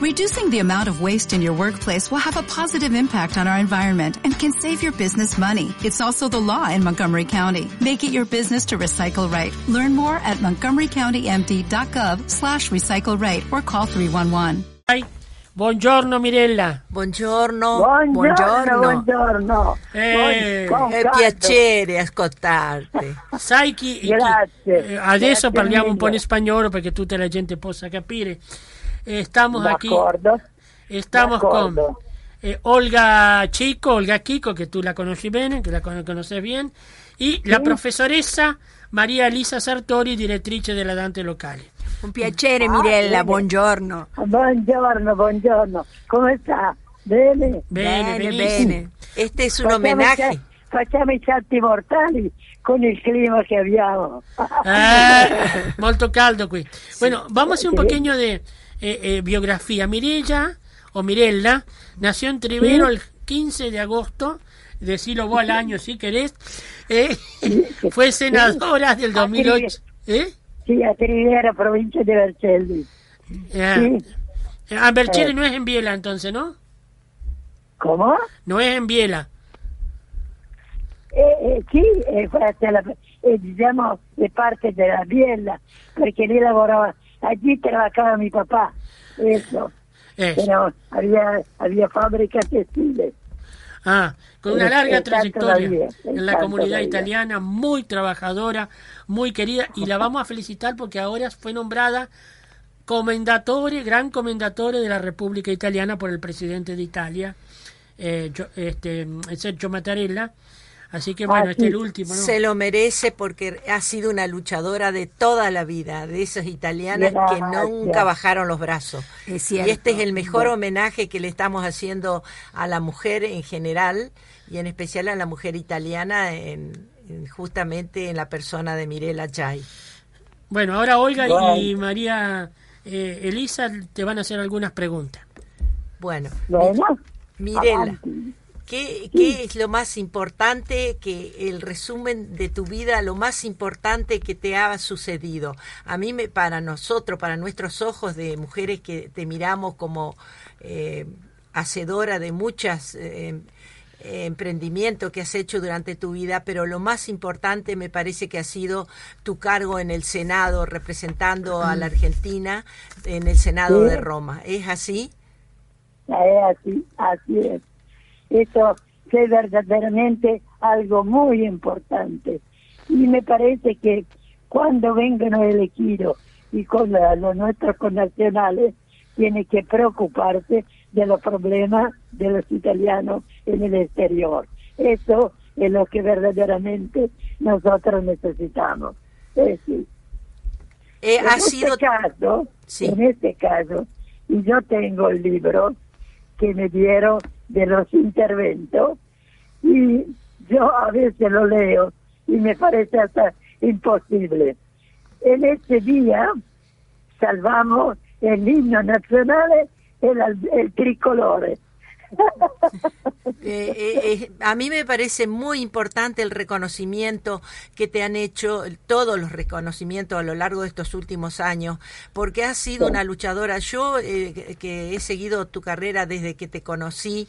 Reducing the amount of waste in your workplace will have a positive impact on our environment and can save your business money. It's also the law in Montgomery County. Make it your business to recycle right. Learn more at montgomerycountymd.gov slash recycle right or call 311. Hi. Buongiorno Mirella. Buongiorno. Buongiorno, buongiorno. Eh, Con È piacere ascoltarti. Sai chi, chi- Grazie, eh, adesso grazie parliamo un po' in spagnolo perché tutta la gente possa capire. Estamos aquí, D'accordo. estamos con eh, Olga Chico, Olga Kiko, que tú la conoces bien, que la cono- conoces bien, y la profesoressa Maria Elisa Sartori, direttrice della Dante Locale. Un piacere Mirella, bene. buongiorno. Buongiorno, buongiorno. Come sta? Bene? Bene, Bene, bene. Este es un Facciamo i homenaje. sa- Facciamo i salti mortali con il clima che abbiamo. Eh, molto caldo qui. Bueno, vamos a hacer un Sí. pequeño de eh, eh, biografía. Mirella, o Mirella, nació en Trivero el 15 de agosto, decilo vos al año si querés. Eh, fue senadora del 2008. ¿Eh? Sì, a Trivera, provincia di Vercelli. Eh, ah, Berchele Eh. no es en Biela entonces, ¿no? Come? No es en Biela. Eh, eh, eh, questa è, la, diciamo, è parte della Biella, perché lì lavorava, allí trabajaba mi papà. Eso. Pero había, había fábrica textiles. Ah, con una larga trayectoria en la comunidad italiana, muy trabajadora, muy querida, y la vamos a felicitar porque ahora fue nombrada comendatore, gran comendatore de la República Italiana por el presidente de Italia, eh, este, Sergio Mattarella. Así que bueno, Ah, este es el último, ¿no? Se lo merece porque ha sido una luchadora de toda la vida, de esas italianas que nunca bajaron los brazos. Es. Y este es el mejor homenaje que le estamos haciendo a la mujer en general y en especial a la mujer italiana en, en- justamente en la persona de Mirella Jai. Bueno, ahora Olga y. María eh, Elisa te van a hacer algunas preguntas. Bueno, avanti. ¿Qué, qué es lo más importante que el resumen de tu vida, lo más importante que te ha sucedido? A mí, me, para nosotros, para nuestros ojos de mujeres que te miramos como eh, hacedora de muchas eh, emprendimientos que has hecho durante tu vida, pero lo más importante me parece que ha sido tu cargo en el Senado, representando a la Argentina en el Senado Sí. de Roma. ¿Es así? Es así, así es. Eso es verdaderamente algo muy importante. Y me parece que cuando vengan a elegidos y con la- los nuestros connacionales, tiene que preocuparse de los problemas de los italianos en el exterior. Eso es lo que verdaderamente nosotros necesitamos. Es decir, Eh, en ha este sido caso, Sí. en este caso, y yo tengo el libro que me dieron de los interventos y yo a veces lo leo y me parece hasta imposible. En este día salvamos el himno nacional, el, el tricolore. Eh, eh, eh, a mí me parece muy importante el reconocimiento que te han hecho, todos los reconocimientos a lo largo de estos últimos años, porque has sido una luchadora. Yo, eh, que he seguido tu carrera desde que te conocí,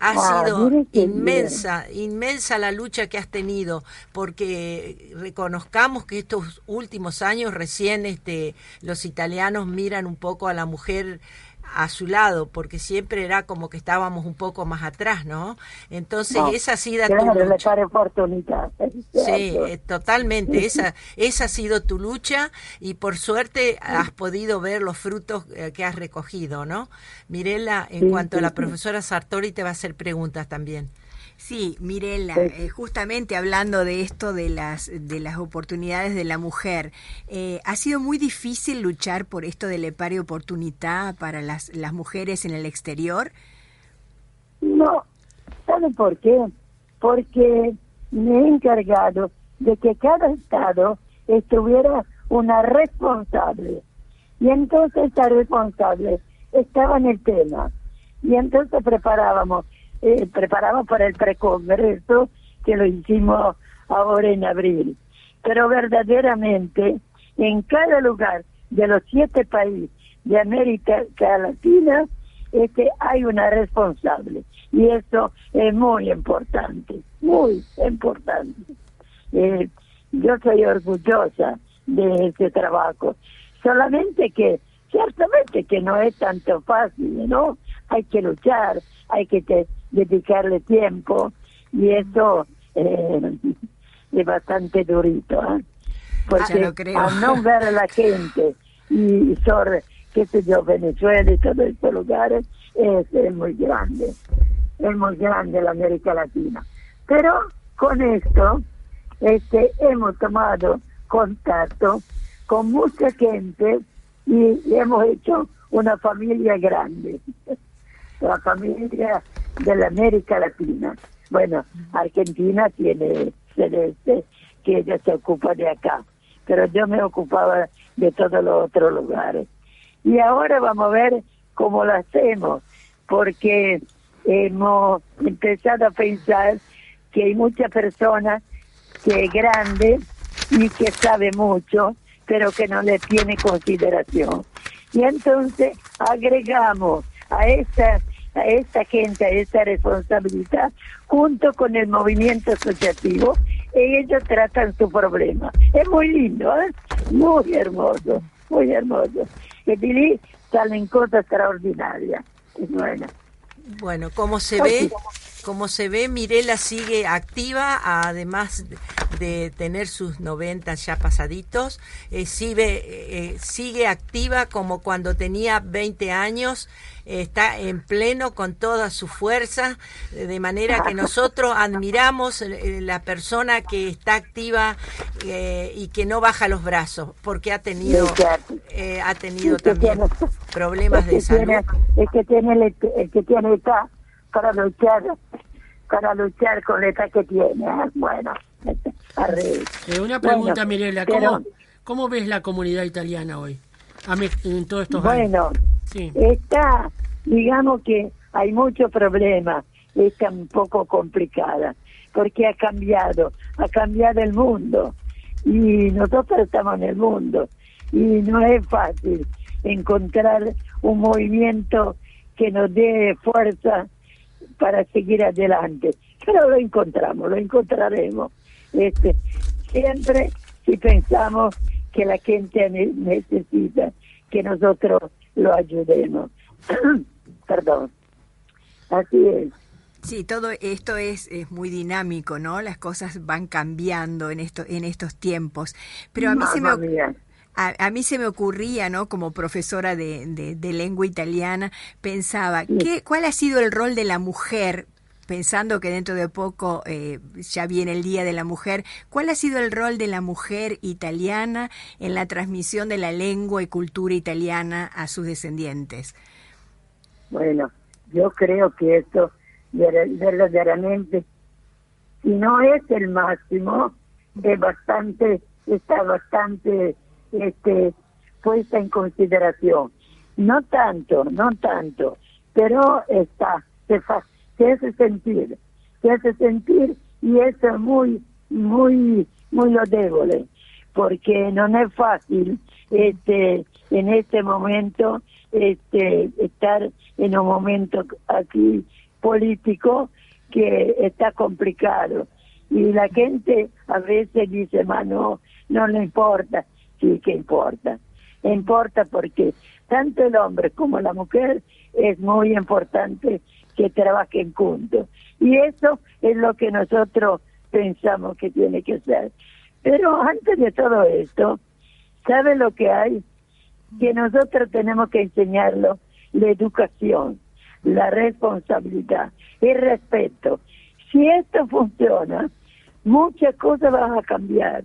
ha Ah, sido inmensa, inmensa la lucha que has tenido, porque reconozcamos que estos últimos años recién este, los italianos miran un poco a la mujer a su lado, porque siempre era como que estábamos un poco más atrás, ¿no? Entonces, No, esa ha sido claro, tu lucha. oportunidad. Sí, eh, totalmente. Esa, esa ha sido tu lucha y por suerte has podido ver los frutos eh, que has recogido, ¿no? Mirela, en Sí, cuanto a la profesora Sartori, te va a hacer preguntas también. Sí, Mirella, Sí. eh, justamente hablando de esto de las de las oportunidades de la mujer, eh, ha sido muy difícil luchar por esto de le pare oportunidad para las, las mujeres en el exterior. No, ¿sabe por qué? Porque me he encargado de que cada estado estuviera una responsable. Y entonces esa responsable estaba en el tema. Y entonces preparábamos, eh, preparamos para el precongreso que lo hicimos ahora en abril. Pero verdaderamente en cada lugar de los siete países de América Latina, este, hay una responsable. Y eso es muy importante, muy importante. Eh, yo soy orgullosa de ese trabajo. Solamente que, ciertamente que no es tanto fácil, ¿no? Hay que luchar, hay que dedicarle tiempo y eso eh, es bastante durito. ¿eh? Porque al no ver a la gente y sobre, qué sé yo, Venezuela y todos estos lugares, es, es muy grande. Es muy grande la América Latina. Pero con esto este, hemos tomado contacto con mucha gente y hemos hecho una familia grande, la familia de la América Latina. Bueno, Argentina tiene Celeste, que ella se ocupa de acá, pero yo me ocupaba de todos los otros lugares. Y ahora vamos a ver cómo lo hacemos, porque hemos empezado a pensar que hay muchas personas que es grande y que sabe mucho, pero que no le tiene consideración. Y entonces agregamos a esta, a esta gente, a esta responsabilidad, junto con el movimiento asociativo, ellos tratan su problema. Es muy lindo, ¿eh? muy hermoso, muy hermoso. Y Billy salen cosas extraordinarias. Bueno. Bueno, como se ve, como se ve, Mirela sigue activa, además de tener sus 90 ya pasaditos, eh, sigue, eh, sigue activa como cuando tenía 20 años, está en pleno con toda su fuerza, de manera que nosotros admiramos eh, la persona que está activa y que no baja los brazos, porque ha tenido, ha tenido también problemas de salud. Es que tiene, el que tiene para luchar para luchar con la que tiene. ¿eh? Bueno, eh, una pregunta, Mirela, ¿cómo, ves la comunidad italiana hoy? en todos estos bueno, está, digamos que hay muchos problemas, está un poco complicada, porque ha cambiado, ha cambiado el mundo, y nosotros estamos en el mundo, y no es fácil encontrar un movimiento que nos dé fuerza para seguir adelante. Pero lo encontramos, lo encontraremos. Este, siempre si pensamos que la gente necesita que nosotros lo ayudemos. Perdón. Así es. Sí, todo esto es, es, muy dinámico, ¿no? Las cosas van cambiando en esto, en estos tiempos. Pero a mí se me a, mí se me ocurría, ¿no? Como profesora de, lengua italiana, pensaba, ¿qué, ¿cuál ha sido el rol de la mujer? Pensando que dentro de poco eh, ya viene el Día de la Mujer, ¿cuál ha sido el rol de la mujer italiana en la transmisión de la lengua y cultura italiana a sus descendientes? Bueno, yo creo que esto verdaderamente, si no es el máximo, es bastante, está bastante este, puesta en consideración. No tanto, no tanto, pero está, se, se hace sentir, se hace sentir y eso es muy, muy, muy débil porque no es fácil este en este momento este estar en un momento aquí político que está complicado y la gente a veces dice, no, no le importa sí que importa. Importa porque tanto el hombre como la mujer es muy importante que trabajen juntos. Y eso es lo que nosotros pensamos que tiene que ser. Pero antes de todo esto, ¿sabe lo que hay? Que nosotros tenemos que enseñarlo la educación, la responsabilidad, el respeto. Si esto funciona, muchas cosas van a cambiar.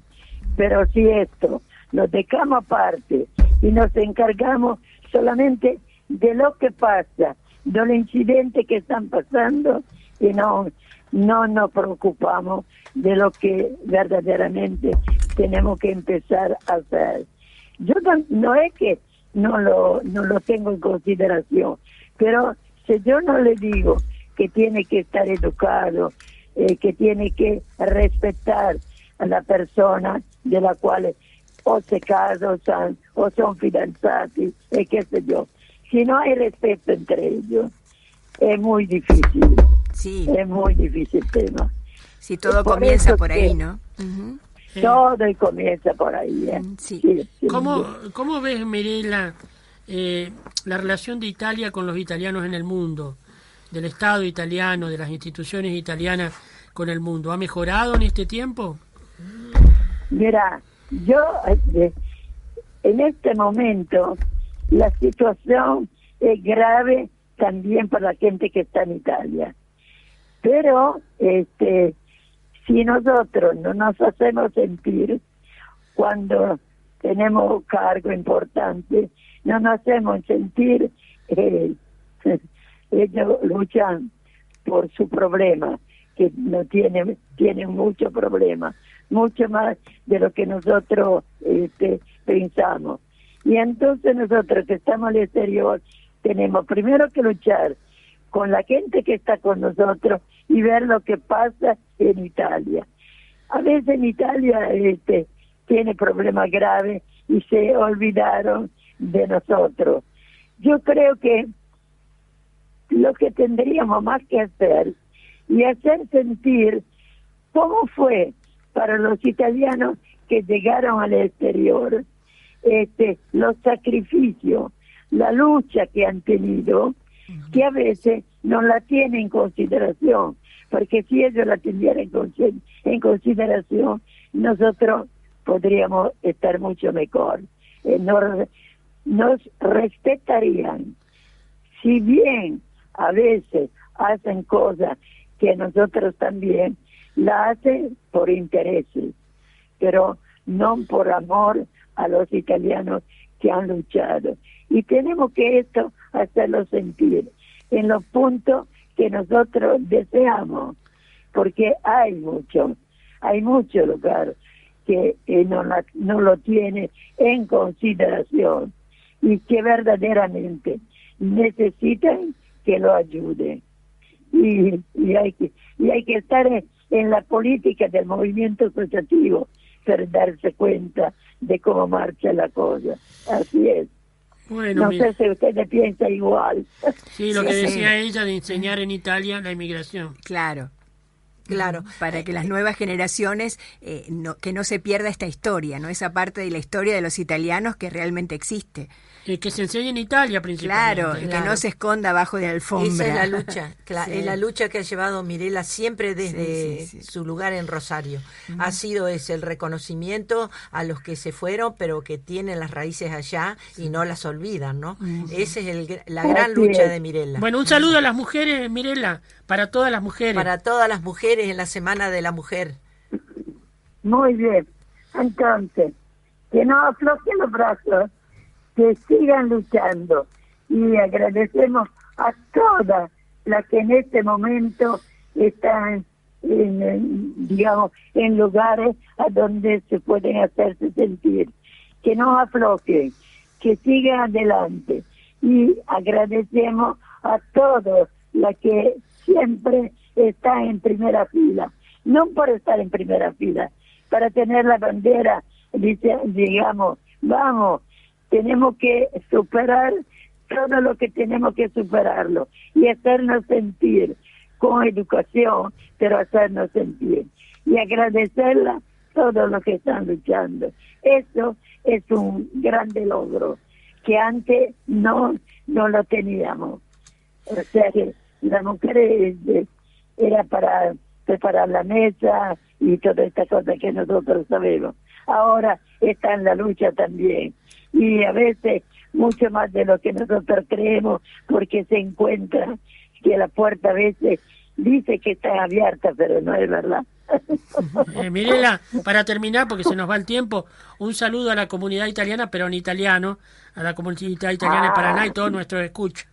Pero si esto nos dejamos aparte y nos encargamos solamente de lo que pasa, de los incidentes que están pasando y no, no nos preocupamos de lo que verdaderamente tenemos que empezar a hacer. Yo no, es que no lo, no lo tengo en consideración, pero si yo no le digo que tiene que estar educado, eh, que tiene que respetar a la persona de la cual o se casan o son fidanzati e qué sé yo. Si no hay respeto entre ellos, es muy difícil. Sí. Es muy difícil el tema. Si todo comienza por ahí, ¿no? Todo comienza por ahí. ¿eh? Mm, sí. ¿Cómo, ¿Cómo ves, Mirela, eh, la relación de Italia con los italianos en el mundo? Del Estado italiano, de las instituciones italianas con el mundo. ¿Ha mejorado en este tiempo? Mira, yo eh, en este momento la situación es grave también para la gente que está en Italia. Pero este si nosotros no nos hacemos sentir cuando tenemos cargo importante, no nos hacemos sentir, eh, ellos luchan por su problema, que no tienen, tienen mucho problema, mucho más de lo que nosotros este, pensamos. Y entonces nosotros que estamos al exterior tenemos primero que luchar con la gente que está con nosotros y ver lo que pasa en Italia. A veces en Italia este, tiene problemas graves y se olvidaron de nosotros. Yo creo que lo que tendríamos más que hacer y hacer sentir cómo fue para los italianos que llegaron al exterior, este, los sacrificios, la lucha que han tenido, que a veces no la tienen en consideración, porque si ellos la tuvieran en consideración, nosotros podríamos estar mucho mejor. Eh, nos, nos respetarían. Si bien a veces hacen cosas que nosotros también la hacen por intereses, pero no por amor a los italianos que han luchado. Y tenemos que esto hacerlo sentir en los puntos que nosotros deseamos, porque hay mucho, hay mucho lugar que eh, no, no lo tiene en consideración y que verdaderamente necesitan que lo ayude. Y, y, hay, que, y hay que estar en la política del movimiento asociativo para darse cuenta de cómo marcha la cosa. Así es. Bueno, no sé si usted piensa igual. Sí, lo que decía ella de enseñar en Italia la inmigración. Claro. Claro, para que las nuevas generaciones, eh, no, que no se pierda esta historia, no esa parte de la historia de los italianos que realmente existe. Que se enseñe en Italia principalmente. Claro, que no se esconda abajo de la alfombra. Esa es la lucha, es la lucha que ha llevado Mirela siempre desde su lugar en Rosario. Ha sido ese el reconocimiento a los que se fueron, pero que tienen las raíces allá y no las olvidan, ¿no? Esa es el, la gran lucha de Mirela. Bueno, un saludo a las mujeres, Mirela, para todas las mujeres. Para todas las mujeres en la Semana de la Mujer. Muy bien. Entonces, que no aflojen los brazos que sigan luchando y agradecemos a todas las que en este momento están en, digamos en lugares a donde se pueden hacerse sentir que no aflojen que sigan adelante y agradecemos a todos las que siempre están en primera fila no por estar en primera fila para tener la bandera digamos vamos tenemos que superar todo lo que tenemos que superarlo y hacernos sentir con educación, pero hacernos sentir y agradecerla todos los que están luchando. Eso es un grande logro que antes no, no lo teníamos. O sea que la mujer era para preparar la mesa y toda esta cosa que nosotros sabemos. Ahora está en la lucha también y a veces mucho más de lo que nosotros creemos porque se encuentra que la puerta a veces dice que está abierta, pero no es verdad. Eh, Mirela, para terminar, porque se nos va el tiempo, un saludo a la comunidad italiana, pero en italiano, a la comunidad italiana de Paraná y todos nuestros escuchos.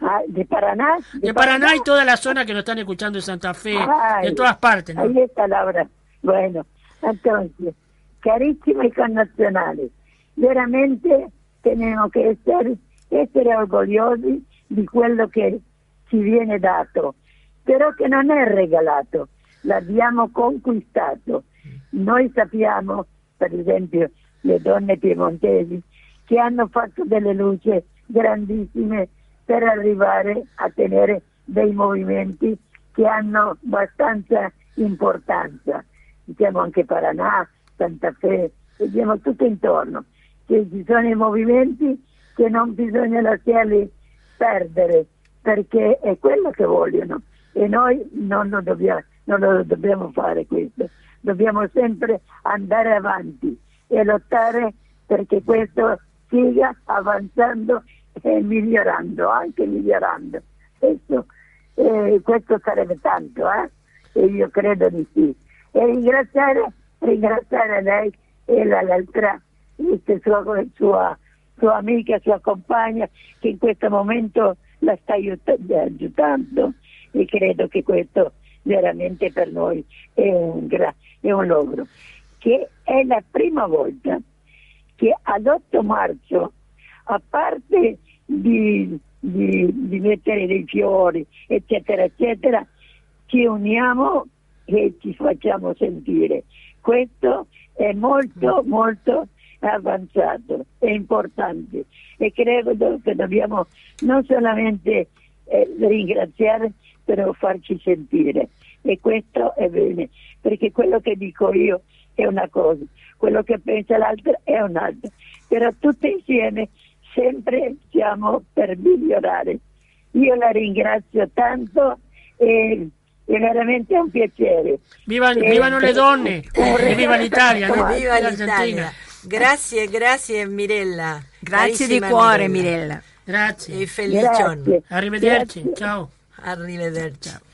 Ah, ¿De Paraná? De, Paraná, y toda la zona que nos están escuchando de Santa Fe, de todas partes. Ahí está la hora. Bueno, entonces, carísimos connazionali, veramente tenemos che essere, essere orgogliosi di quello che ci viene dato, però che non è regalato, l'abbiamo conquistato. Noi sappiamo, per esempio, le donne piemontesi, che hanno fatto delle luci grandissime per arrivare a tenere dei movimenti che hanno abbastanza importanza. Diciamo anche Paranà, Santa Fe, vediamo tutto intorno, che ci sono i movimenti che non bisogna lasciarli perdere, perché è quello che vogliono. E noi non lo dobbiamo, non lo dobbiamo fare questo, dobbiamo sempre andare avanti e lottare perché questo siga avanzando e migliorando, anche migliorando. Questo, eh, questo sarebbe tanto, eh? Io credo di sì. E ringraziare, ringraziare lei e l'altra sua, sua, sua amica, sua compagna che in questo momento la sta aiutando e credo che questo veramente per noi è un, gra- è un logro, che è la prima volta che all'8 marzo, a parte di, di, di mettere dei fiori, eccetera, eccetera, ci uniamo e ci facciamo sentire. Questo è molto, molto avanzato, è importante. E credo che dobbiamo non solamente eh, ringraziare, però farci sentire. E questo è bene, perché quello che dico io è una cosa, quello che pensa l'altro è un'altra, però tutti insieme sempre siamo per migliorare. Io la ringrazio tanto e è veramente un piacere. Viva, vivano le donne e viva l'Italia, no? viva l'Italia. Grazie, grazie Mirella. Grazie di cuore Mirella. Grazie. E felicione. Arrivederci, ciao. Arrivederci.